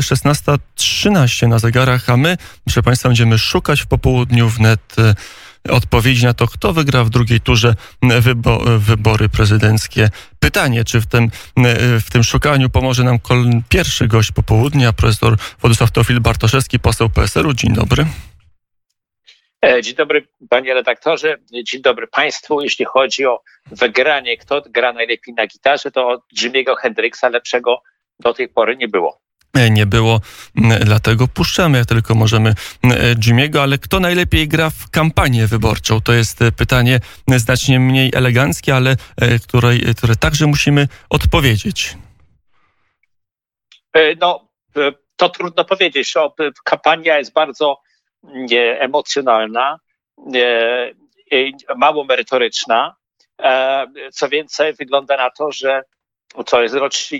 16.13 na zegarach, a my, proszę Państwa, będziemy szukać w popołudniu wnet e, odpowiedzi na to, kto wygra w drugiej turze wybo wybory prezydenckie. Pytanie, czy w tym, e, w tym szukaniu pomoże nam pierwszy gość popołudnia, profesor Władysław Teofil Bartoszewski, poseł PSL-u. Dzień dobry. E, dzień dobry panie redaktorze, dzień dobry państwu. Jeśli chodzi o wygranie, kto gra najlepiej na gitarze, to od Jimmy'ego Hendrixa lepszego do tej pory nie było. E, nie było, dlatego puszczamy jak tylko możemy Jimmy'ego, ale kto najlepiej gra w kampanię wyborczą? To jest e, pytanie znacznie mniej eleganckie, ale której, które także musimy odpowiedzieć. No, to trudno powiedzieć. Kampania jest bardzo emocjonalna, mało merytoryczna. E, co więcej, wygląda na to, że co jest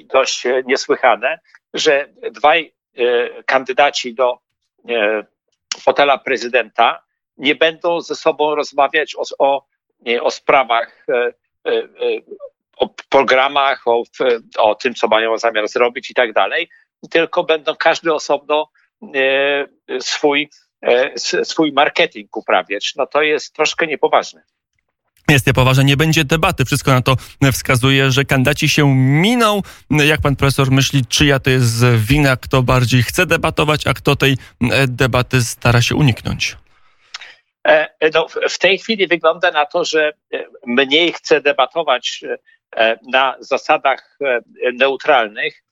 dość niesłychane, że dwaj e, kandydaci do e, fotela prezydenta nie będą ze sobą rozmawiać o, o, o sprawach, o programach, o, o tym, co mają zamiar zrobić i tak dalej, tylko będą każdy osobno swój E, swój marketing uprawiać, no to jest troszkę niepoważne. Jest niepoważne, nie będzie debaty. Wszystko na to wskazuje, że kandydaci się miną. Jak pan profesor myśli, czyja to jest wina, kto bardziej chce debatować, a kto tej e, debaty stara się uniknąć? E, no, w tej chwili wygląda na to, że mniej chce debatować na zasadach neutralnych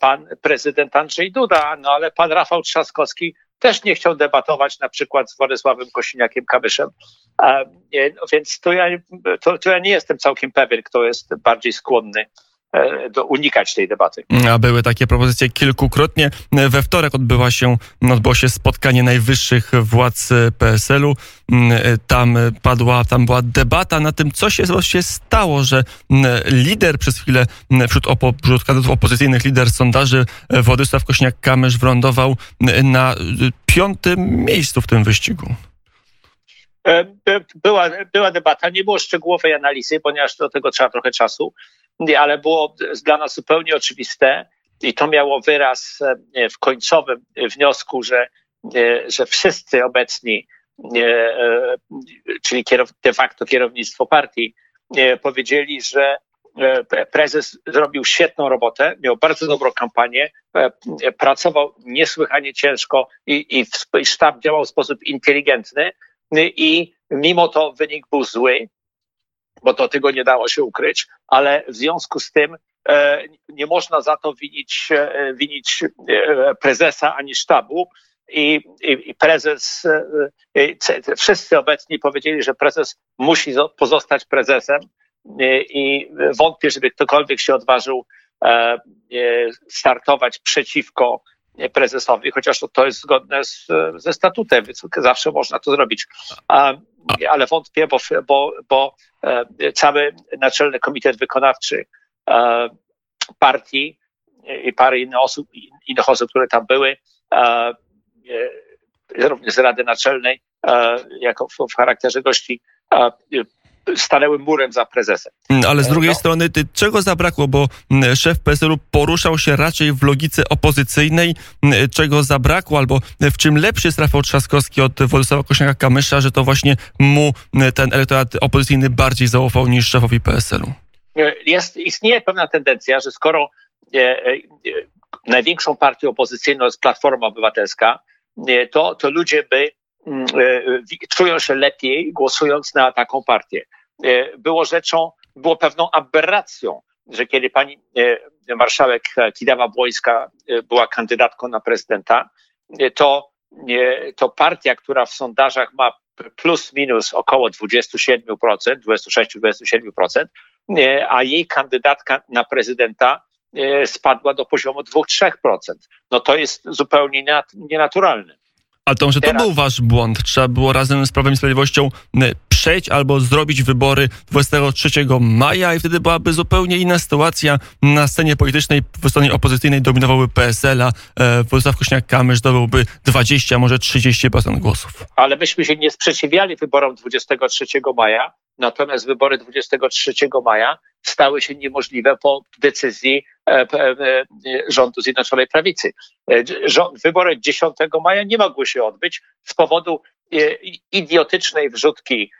pan prezydent Andrzej Duda, no ale pan Rafał Trzaskowski też nie chciał debatować na przykład z Władysławem Kosiniakiem-Kamyszem. No więc to ja, to, to ja nie jestem całkiem pewien, kto jest bardziej skłonny e, do unikać tej debaty. A były takie propozycje kilkukrotnie. We wtorek odbyła się, odbyło się spotkanie najwyższych władz PSL-u. Tam padła, tam była debata na tym, co się właśnie stało, że lider przez chwilę wśród, opo, wśród kandydatów opozycyjnych, lider sondaży Władysław Kośniak-Kamysz wylądował na piątym miejscu w tym wyścigu. E, była, była debata, nie było szczegółowej analizy, ponieważ do tego trzeba trochę czasu, ale było dla nas zupełnie oczywiste i to miało wyraz e, w końcowym wniosku, że, e, że wszyscy obecni, czyli de facto kierownictwo partii, powiedzieli, że prezes zrobił świetną robotę, miał bardzo dobrą kampanię, pracował niesłychanie ciężko i, i sztab działał w sposób inteligentny i mimo to wynik był zły, bo to tego nie dało się ukryć, ale w związku z tym e, nie można za to winić, e, winić e, prezesa ani sztabu. I, i, i prezes, wszyscy obecni powiedzieli, że prezes musi pozostać prezesem i wątpię, żeby ktokolwiek się odważył startować przeciwko prezesowi, chociaż to jest zgodne z, ze statutem, więc zawsze można to zrobić. Ale wątpię, bo, bo, bo e, cały Naczelny Komitet Wykonawczy e, partii i parę innych osób, innych osób, które tam były, e, również z Rady Naczelnej, jako w charakterze gości, stanęły murem za prezesem. Mm, ale z drugiej no. strony, ty, czego zabrakło, bo mm, szef PSL-u poruszał się raczej w logice opozycyjnej, mm, czego zabrakło, albo w czym lepszy jest Rafał Trzaskowski od Władysława Kośniaka-Kamysza, że to właśnie mu ten elektorat opozycyjny bardziej zaufał niż szefowi PSL-u? Jest, istnieje pewna tendencja, że skoro e, e, największą partią opozycyjną jest Platforma Obywatelska, e, to, to ludzie by czują się lepiej głosując na taką partię. E, było rzeczą, było pewną aberracją, że kiedy pani e, marszałek Kidawa-Błońska e, była kandydatką na prezydenta, to, to partia, która w sondażach ma plus minus około 27%, 26-27%, a jej kandydatka na prezydenta spadła do poziomu 2-3%. No to jest zupełnie nienaturalne. A to, że to był wasz błąd. Trzeba było razem z Prawem i Sprawiedliwością przejść albo zrobić wybory 23 maja i wtedy byłaby zupełnie inna sytuacja na scenie politycznej. Po stronie opozycyjnej dominowały PSL, a e, Władysław Kośniak-Kamysz zdobyłby 20, może 30% głosów. Ale myśmy się nie sprzeciwiali wyborom 23 maja, natomiast wybory 23 maja stały się niemożliwe po decyzji rządu Zjednoczonej Prawicy. Wybory 10 maja nie mogły się odbyć z powodu idiotycznej wrzutki E,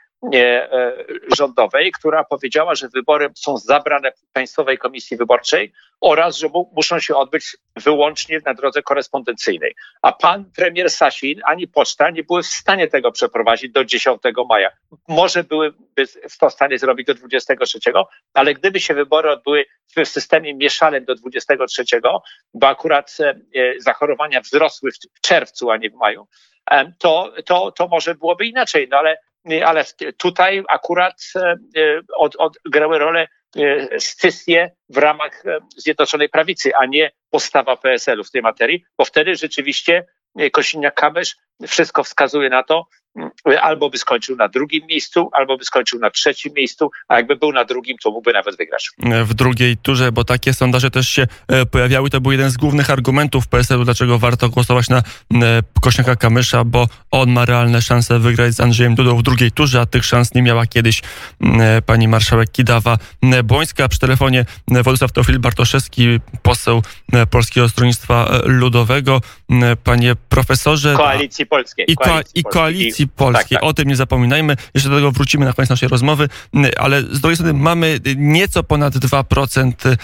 rządowej, która powiedziała, że wybory są zabrane Państwowej Komisji Wyborczej oraz, że muszą się odbyć wyłącznie na drodze korespondencyjnej. A pan premier Sasin ani poczta nie były w stanie tego przeprowadzić do 10 maja. Może byłyby to w stanie zrobić do 23, ale gdyby się wybory odbyły w systemie mieszanym do 23, bo akurat e, zachorowania wzrosły w czerwcu, a nie w maju, e, to, to, to może byłoby inaczej. No ale ale tutaj akurat e, e, od, odgrały rolę e, scysje w ramach Zjednoczonej Prawicy, a nie postawa PSL-u w tej materii, bo wtedy rzeczywiście Kosiniak-Kamysz wszystko wskazuje na to, albo by skończył na drugim miejscu, albo by skończył na trzecim miejscu, a jakby był na drugim, to mógłby nawet wygrać. W drugiej turze, bo takie sondaże też się e, pojawiały, to był jeden z głównych argumentów PSL-u, dlaczego warto głosować na e, Kośniaka Kamysza, bo on ma realne szanse wygrać z Andrzejem Dudą w drugiej turze, a tych szans nie miała kiedyś e, pani marszałek Kidawa-Błońska. Przy telefonie Władysław Teofil Bartoszewski, poseł Polskiego Stronnictwa Ludowego. Panie profesorze... Koalicji Polskiej. I, koalicji, i koalicji Policji Polskiej. Tak, tak. O tym nie zapominajmy. Jeszcze do tego wrócimy na koniec naszej rozmowy, ale z drugiej strony mamy nieco ponad 2%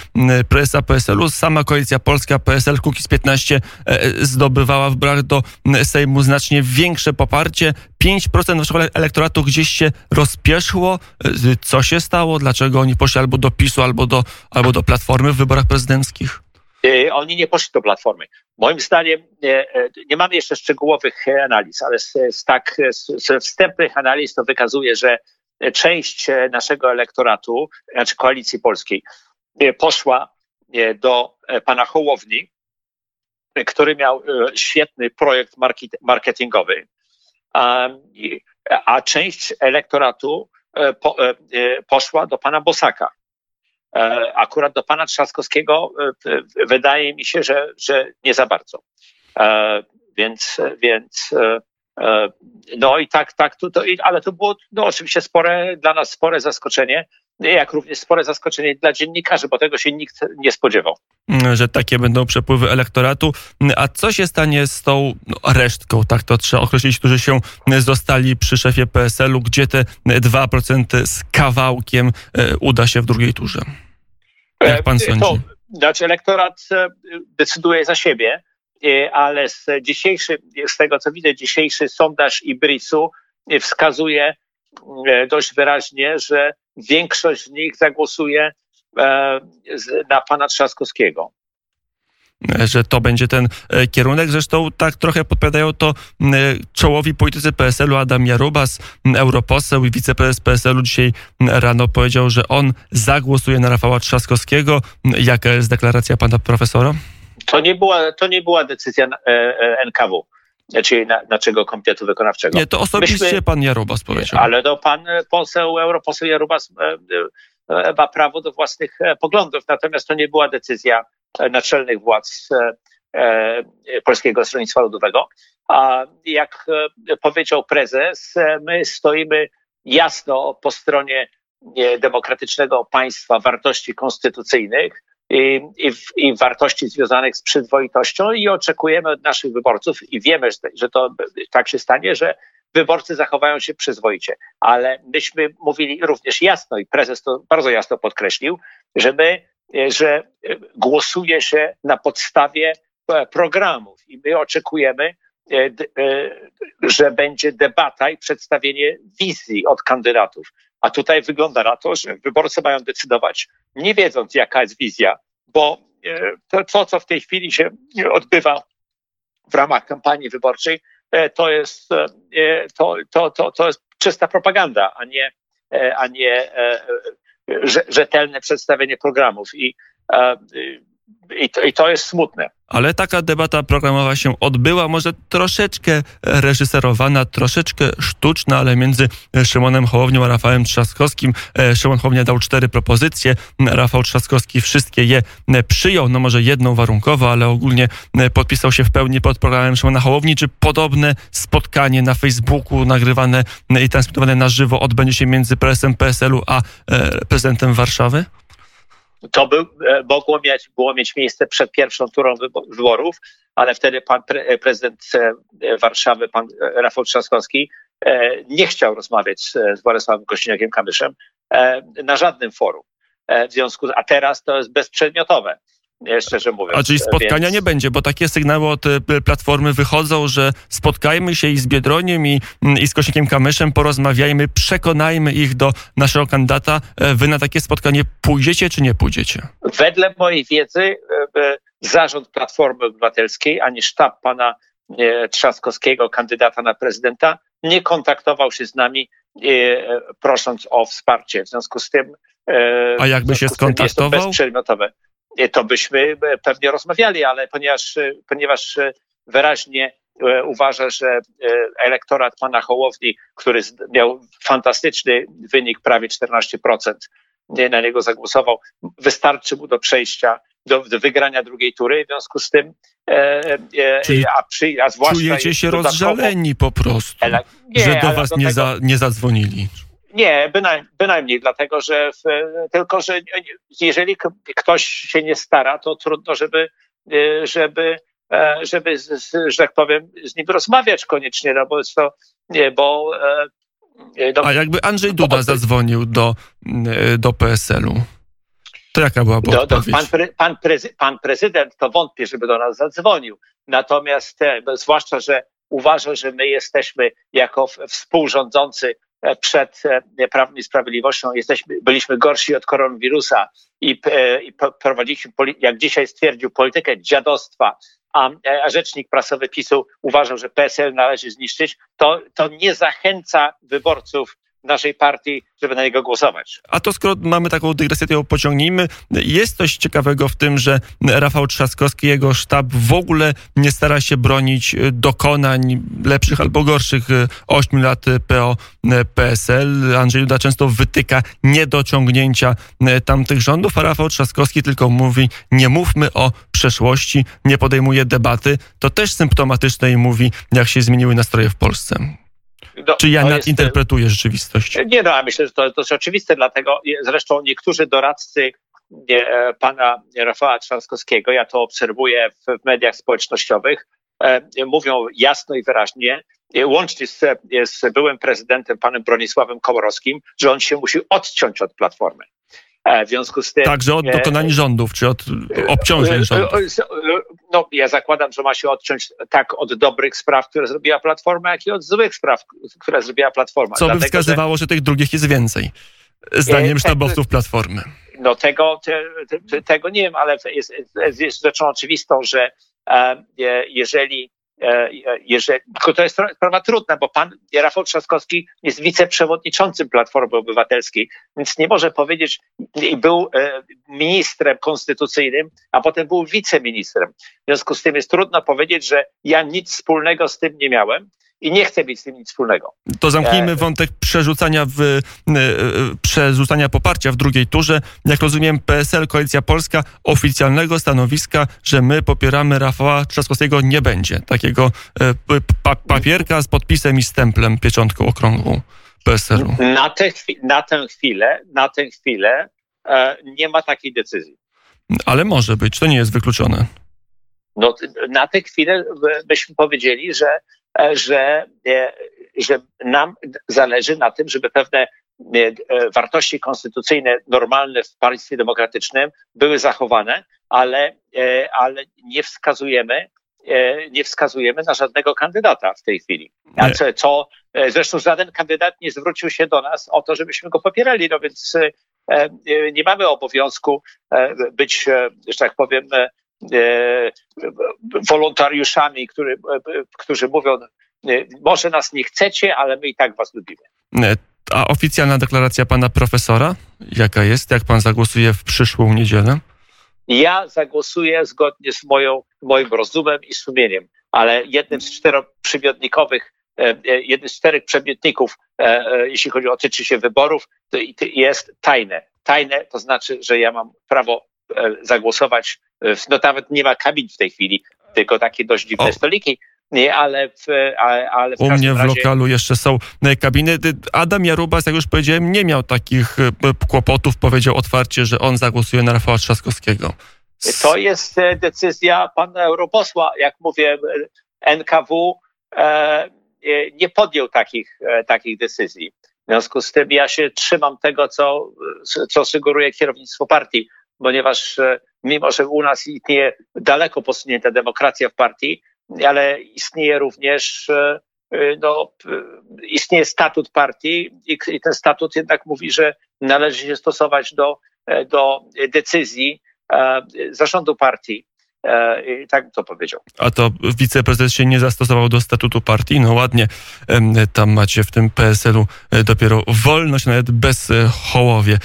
prezesa PSL-u. Sama Koalicja Polska, PSL, Kukiz 15 e, zdobywała w brak do Sejmu znacznie większe poparcie. 5% naszego elektoratu gdzieś się rozpieszło. E, co się stało? Dlaczego oni poszli albo do PiSu, albo do, albo do Platformy w wyborach prezydenckich? E, oni nie poszli do Platformy. Moim zdaniem nie, e, nie mamy jeszcze szczegółowych analiz, ale z, z tak z, wstępnych analiz to wykazuje, że część naszego elektoratu, znaczy koalicji polskiej, e, poszła do pana Hołowni, który miał świetny projekt marketingowy, a, a część elektoratu po, poszła do pana Bosaka. E, akurat do pana Trzaskowskiego e, wydaje mi się, że, że nie za bardzo. E, więc, więc no i tak, tak, to, to, ale to było no, oczywiście spore, dla nas spore zaskoczenie, jak również spore zaskoczenie dla dziennikarzy, bo tego się nikt nie spodziewał. Że takie będą przepływy elektoratu. A co się stanie z tą no, resztką, tak to trzeba określić, którzy się zostali przy szefie PSL-u, gdzie te 2% z kawałkiem uda się w drugiej turze? Jak pan e, sądzi? To, znaczy elektorat e, decyduje za siebie, e, ale z dzisiejszy, z tego co widzę, dzisiejszy sondaż Ibrisu wskazuje dość wyraźnie, że większość z nich zagłosuje na pana Trzaskowskiego że to będzie ten e, kierunek. Zresztą tak trochę podpowiadają to czołowi politycy PSL-u Adam Jarubas, europoseł i wiceprezes PSL-u dzisiaj rano powiedział, że on zagłosuje na Rafała Trzaskowskiego. Jaka jest deklaracja pana profesora? To nie była, to nie była decyzja e, e, NKW czyli na, naszego komitetu wykonawczego. Nie, to osobiście Myśmy, pan Jarubas powiedział. Ale to pan poseł, europoseł Jarubas ma prawo do własnych poglądów, natomiast to nie była decyzja naczelnych władz e, e, Polskiego Stronnictwa Ludowego. A jak e, powiedział prezes, my stoimy jasno po stronie demokratycznego państwa, wartości konstytucyjnych i, i, i, wartości związanych z przyzwoitością i oczekujemy od naszych wyborców i wiemy, że to tak się stanie, że wyborcy zachowają się przyzwoicie. Ale myśmy mówili również jasno i prezes to bardzo jasno podkreślił, że my E, że e, głosuje się na podstawie e, programów i my oczekujemy, że będzie debata i przedstawienie wizji od kandydatów. A tutaj wygląda na to, że wyborcy mają decydować, nie wiedząc, jaka jest wizja, bo to co w tej chwili się odbywa w ramach kampanii wyborczej, to jest, to, to, to, to jest czysta propaganda, a nie, a nie rzetelne przedstawienie programów. I i to, I to jest smutne. Ale taka debata programowa się odbyła, może troszeczkę reżyserowana, troszeczkę sztuczna, ale między Szymonem Hołownią a Rafałem Trzaskowskim. E, Szymon Hołownia dał cztery propozycje, Rafał Trzaskowski wszystkie je przyjął, no może jedną warunkowo, ale ogólnie podpisał się w pełni pod programem Szymona Hołowni. Czy podobne spotkanie na Facebooku, nagrywane i transmitowane na żywo odbędzie się między prezesem PSL-u a e, prezydentem Warszawy? To był, e, mogło mieć, było mieć miejsce przed pierwszą turą wyborów, ale wtedy pan pre, e, prezydent e, Warszawy, pan Rafał Trzaskowski, nie chciał rozmawiać z Władysławem Kośniakiem-Kamyszem na żadnym forum. W związku z, a teraz to jest bezprzedmiotowe szczerze mówiąc. A czyli spotkania więc... nie będzie, bo takie sygnały od e, Platformy wychodzą, że spotkajmy się i z Biedroniem i, mm, i z Kośnikiem Kamyszem, porozmawiajmy, przekonajmy ich do naszego kandydata. E, wy na takie spotkanie pójdziecie czy nie pójdziecie? Wedle mojej wiedzy e, zarząd Platformy Obywatelskiej, ani sztab pana Trzaskowskiego, kandydata na prezydenta, nie kontaktował się z nami, prosząc o wsparcie. W związku z tym. A jakby się skontaktował? Jest to bezprzedmiotowe to byśmy e, pewnie rozmawiali, ale ponieważ, e, ponieważ e, wyraźnie uważa, że elektorat pana Hołowni, który miał fantastyczny wynik, prawie 14%, na niego zagłosował, wystarczy mu do przejścia, do, do wygrania drugiej tury, w związku z tym Czyli a, przy, a zwłaszcza... Czujecie się rozżaleni po prostu, nie, że do was do nie, tego... za, nie zadzwonili. Nie, bynajmniej, bynajmniej dlatego, że w, tylko, że jeżeli ktoś się nie stara, to trudno, żeby, e, żeby, e, żeby że tak powiem, z nim rozmawiać koniecznie, no bo jest to, nie, bo e, no, A jakby Andrzej Duda zadzwonił do, do PSL-u, to jaka byłaby do, do, pan, pre, pan, prezy, pan prezydent to wątpię, żeby do nas zadzwonił. Natomiast zwłaszcza, że uważa, że my jesteśmy jako współrządzący E, przed e, Prawem i Sprawiedliwością. Jesteśmy, byliśmy gorsi od koronawirusa i, e, i prowadziliśmy, jak dzisiaj stwierdził, politykę dziadostwa, a, a rzecznik prasowy PiSu uważał, że PSL należy zniszczyć, to, to nie zachęca wyborców naszej partii, żeby na niego głosować. A to skoro mamy taką dygresję, to ją pociągnijmy. Jest coś ciekawego w tym, że Rafał Trzaskowski, jego sztab w ogóle nie stara się bronić dokonań lepszych albo gorszych ośmiu lat PO PSL. Andrzej Duda często wytyka niedociągnięcia tamtych rządów, a Rafał Trzaskowski tylko mówi, nie mówmy o przeszłości, nie podejmuje debaty. To też symptomatyczne i mówi, jak się zmieniły nastroje w Polsce. No, Czy ja nadinterpretuję jest, rzeczywistość? Nie, no, myślę, że to, to jest oczywiste, dlatego zresztą niektórzy doradcy e, pana Rafała Trzaskowskiego, ja to obserwuję w, w mediach społecznościowych, e, mówią jasno i wyraźnie, e, łącznie z, z byłym prezydentem panem Bronisławem Komorowskim, że on się musi odciąć od Platformy. E, w związku z tym... Także od dokonań rządów, czy od obciążeń rządów? No, ja zakładam, że ma się odciąć tak od dobrych spraw, które zrobiła Platforma, jak i od złych spraw, które zrobiła Platforma. Co Dlatego, by wskazywało, że... że tych drugich jest więcej, zdaniem sztabowców Platformy. No tego, te, te, tego nie wiem, ale jest, jest rzeczą oczywistą, że e, jeżeli E, e, jeżeli, tylko to jest sprawa trudna, bo pan Rafał Trzaskowski jest wiceprzewodniczącym Platformy Obywatelskiej, więc nie może powiedzieć, był e, ministrem konstytucyjnym, a potem był wiceministrem. W związku z tym jest trudno powiedzieć, że ja nic wspólnego z tym nie miałem i nie chcę mieć z tym nic wspólnego. To zamknijmy e, wątek przerzucania, w, e, e, przerzucania poparcia w drugiej turze. Jak rozumiem, PSL, Koalicja Polska, oficjalnego stanowiska, że my popieramy Rafała Trzaskowskiego nie będzie. Takiego pa papierka z podpisem i stemplem, pieczątką okrągłą PSL-u. Na, tę na tę chwilę, na tę chwilę e, nie ma takiej decyzji. Ale może być, to nie jest wykluczone. No, na tę chwilę byśmy powiedzieli, że że, e, że nam zależy na tym, żeby pewne e, wartości konstytucyjne normalne w państwie demokratycznym były zachowane, ale, ale nie wskazujemy, nie wskazujemy na żadnego kandydata w tej chwili. Co, co, zresztą żaden kandydat nie zwrócił się do nas o to, żebyśmy go popierali, no więc nie mamy obowiązku być, że tak powiem, E, wolontariuszami, który, e, którzy mówią, e, może nas nie chcecie, ale my i tak was lubimy. A oficjalna deklaracja pana profesora, jaka jest? Jak pan zagłosuje w przyszłą niedzielę? Ja zagłosuję zgodnie z moją, moim rozumem i sumieniem, ale jednym z czteroprzymiotnikowych jednym z czterech przedmiotników, jeśli chodzi o tyczy się wyborów, to jest tajne. Tajne to znaczy, że ja mam prawo zagłosować, no nawet nie ma kabin w tej chwili, tylko takie dość dziwne o. stoliki, nie, ale w, ale, ale w U mnie w razie... lokalu jeszcze są e, kabiny. Adam Jarubas, jak już powiedziałem, nie miał takich e, kłopotów. Powiedział otwarcie, że on zagłosuje na Rafała Trzaskowskiego. To jest e, decyzja pana europosła. Jak mówię, NKW e, nie podjął takich, takich decyzji. W związku z tym ja się trzymam tego, co, co sugeruje kierownictwo partii, ponieważ mimo, że u nas istnieje daleko posunięta demokracja w partii, ale istnieje również e, e, no, istnieje statut partii i, ten statut jednak mówi, że należy się stosować do, e, do decyzji zarządu partii. I tak to powiedział. A to wiceprezes się nie zastosował do statutu partii? No ładnie, tam macie w tym PSL-u dopiero wolność, nawet bez hołowie.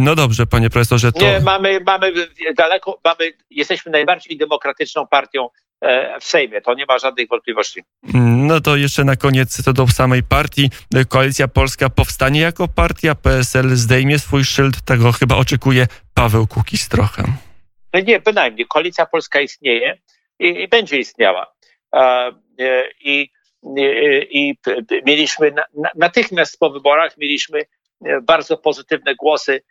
No dobrze, panie profesorze, to... Nie, mamy, mamy daleko, mamy, jesteśmy najbardziej demokratyczną partią E, w Sejmie. To nie ma żadnych wątpliwości. No to jeszcze na koniec co do samej partii. Koalicja Polska powstanie jako partia, PSL zdejmie swój szyld. Tego chyba oczekuje Paweł Kukiz trochę. No nie, bynajmniej. Koalicja Polska istnieje i, i będzie istniała. E, I, i, mieliśmy na, natychmiast po wyborach mieliśmy bardzo pozytywne głosy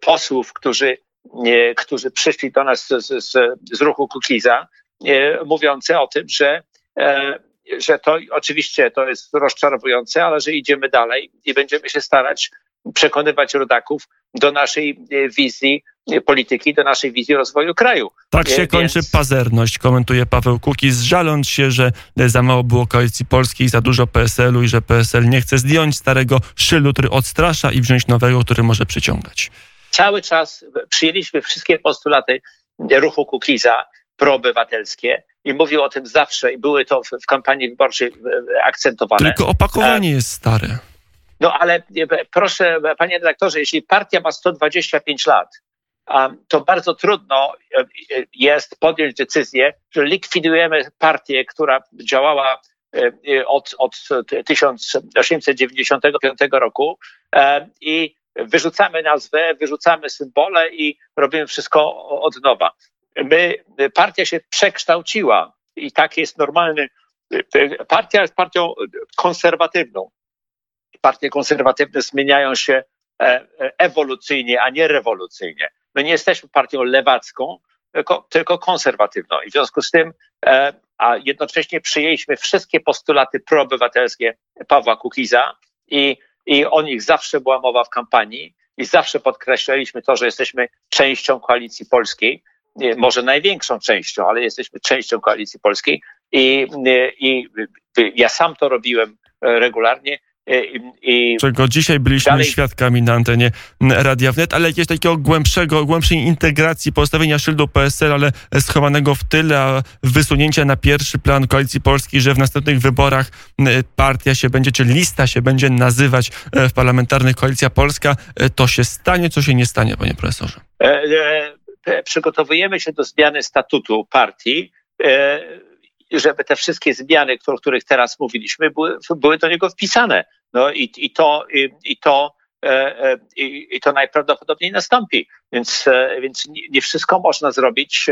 posłów, którzy, którzy przyszli do nas z, z, z ruchu Kukiza mówiące o tym, że, e, że to oczywiście to jest rozczarowujące, ale że idziemy dalej i będziemy się starać przekonywać rodaków do naszej e, wizji polityki, do naszej wizji rozwoju kraju. Tak się Więc... kończy pazerność, komentuje Paweł Kukiz, żaląc się, że za mało było koalicji polskiej, za dużo PSL-u i że PSL nie chce zdjąć starego szyldu, który odstrasza i wziąć nowego, który może przyciągać. Cały czas przyjęliśmy wszystkie postulaty ruchu Kukiza, proobywatelskie i mówił o tym zawsze i były to w, w kampanii wyborczej akcentowane. Tylko opakowanie jest stare. No ale proszę, panie redaktorze, jeśli partia ma 125 lat, to bardzo trudno e, e, jest podjąć decyzję, że likwidujemy partię, która działała e, od, od 1895 roku i wyrzucamy nazwę, wyrzucamy symbole i robimy wszystko od nowa my, partia się przekształciła i tak jest normalny. Partia jest partią konserwatywną. Partie konserwatywne zmieniają się e, e, ewolucyjnie, a nie rewolucyjnie. My nie jesteśmy partią lewacką, tylko, tylko konserwatywną. I w związku z tym, e, a jednocześnie przyjęliśmy wszystkie postulaty proobywatelskie Pawła Kukiza i, i o nich zawsze była mowa w kampanii i zawsze podkreślaliśmy to, że jesteśmy częścią koalicji polskiej może największą częścią, ale jesteśmy częścią koalicji polskiej i, i ja sam to robiłem e, regularnie. E, I, Czego dzisiaj byliśmy dalej... świadkami na antenie Radia Wnet, ale jakiegoś takiego głębszego, głębszej integracji, postawienia szyldu PSL, ale schowanego w tyle, a wysunięcia na pierwszy plan koalicji polskiej, że w następnych wyborach partia się będzie, czy lista się będzie nazywać e, w parlamentarnych Koalicja Polska, to się stanie, co się nie stanie, panie profesorze? E, e przygotowujemy się do zmiany statutu partii, e, żeby te wszystkie zmiany, o których teraz mówiliśmy, były, były do niego wpisane. No i, i to, i, i to e, e, i, i, to najprawdopodobniej nastąpi. Więc, więc nie wszystko można zrobić,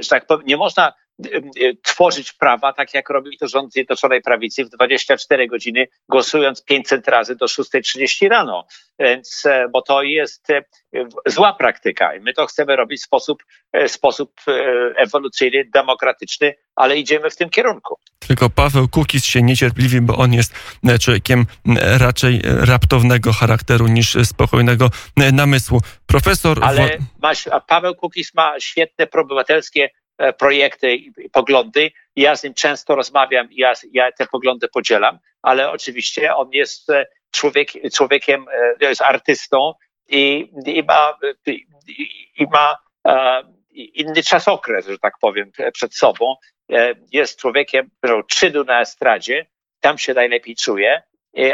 że tak powiem, nie można tworzyć prawa, tak jak robi to rząd Zjednoczonej Prawicy w 24 godziny, głosując 500 razy do 6.30 rano. Więc, e, bo to jest e, zła praktyka i my to chcemy robić w sposób, e, sposób ewolucyjny, demokratyczny, ale idziemy w tym kierunku. Tylko Paweł Kukiz się niecierpliwi, bo on jest człowiekiem raczej raptownego charakteru niż spokojnego namysłu. Profesor... Ale masz, Paweł Kukiz ma świetne proobywatelskie projekty i poglądy. Ja z nim często rozmawiam, ja, ja te poglądy podzielam, ale oczywiście on jest e, człowiek, człowiekiem, e, jest artystą i, i ma, i, i ma inny czasokres, że tak powiem, przed sobą. Jest człowiekiem, który czynu na estradzie, tam się najlepiej czuje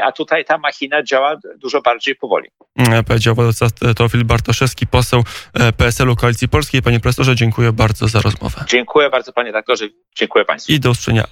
a tutaj ta machina działa dużo bardziej powoli. Powiedział władca Teofil Bartoszewski, poseł PSL-u Koalicji Polskiej. Panie profesorze, dziękuję bardzo za rozmowę. Dziękuję bardzo panie redaktorze, dziękuję państwu. I do usłyszenia.